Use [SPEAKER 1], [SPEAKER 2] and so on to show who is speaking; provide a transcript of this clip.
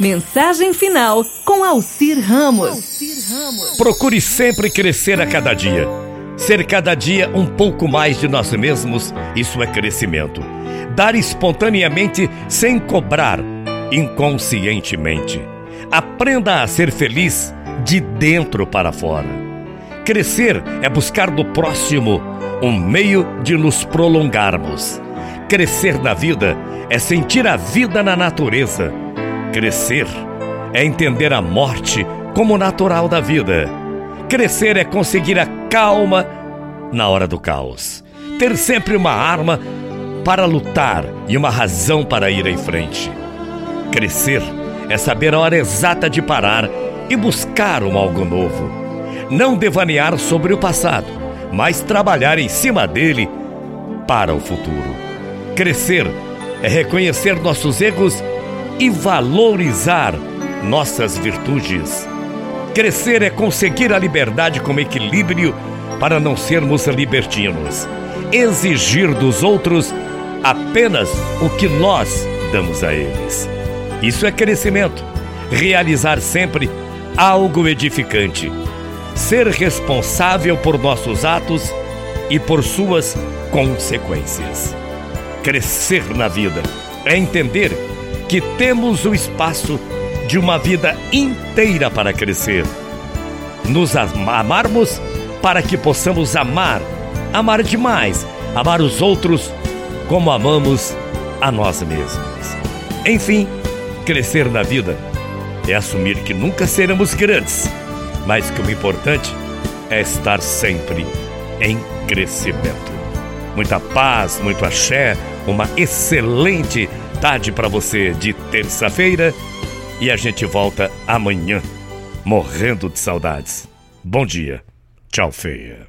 [SPEAKER 1] Mensagem final com Alcir Ramos.
[SPEAKER 2] Procure sempre crescer a cada dia. Ser cada dia um pouco mais de nós mesmos, isso é crescimento. Dar espontaneamente sem cobrar, inconscientemente. Aprenda a ser feliz de dentro para fora. Crescer é buscar do próximo um meio de nos prolongarmos. Crescer na vida é sentir a vida na natureza Crescer é entender a morte como natural da vida. Crescer é conseguir a calma na hora do caos. Ter sempre uma arma para lutar e uma razão para ir em frente. Crescer é saber a hora exata de parar e buscar um algo novo. Não devanear sobre o passado, mas trabalhar em cima dele para o futuro. Crescer é reconhecer nossos erros e valorizar nossas virtudes. Crescer é conseguir a liberdade com equilíbrio para não sermos libertinos. Exigir dos outros apenas o que nós damos a eles. Isso é crescimento. Realizar sempre algo edificante. Ser responsável por nossos atos e por suas consequências. Crescer na vida é entender que temos o espaço de uma vida inteira para crescer. Nos amarmos para que possamos amar, amar demais, amar os outros como amamos a nós mesmos. Enfim, crescer na vida é assumir que nunca seremos grandes, mas que o importante é estar sempre em crescimento. Muita paz, muito axé, uma excelente tarde para você de terça-feira e a gente volta amanhã, morrendo de saudades. Bom dia. Tchau, feia.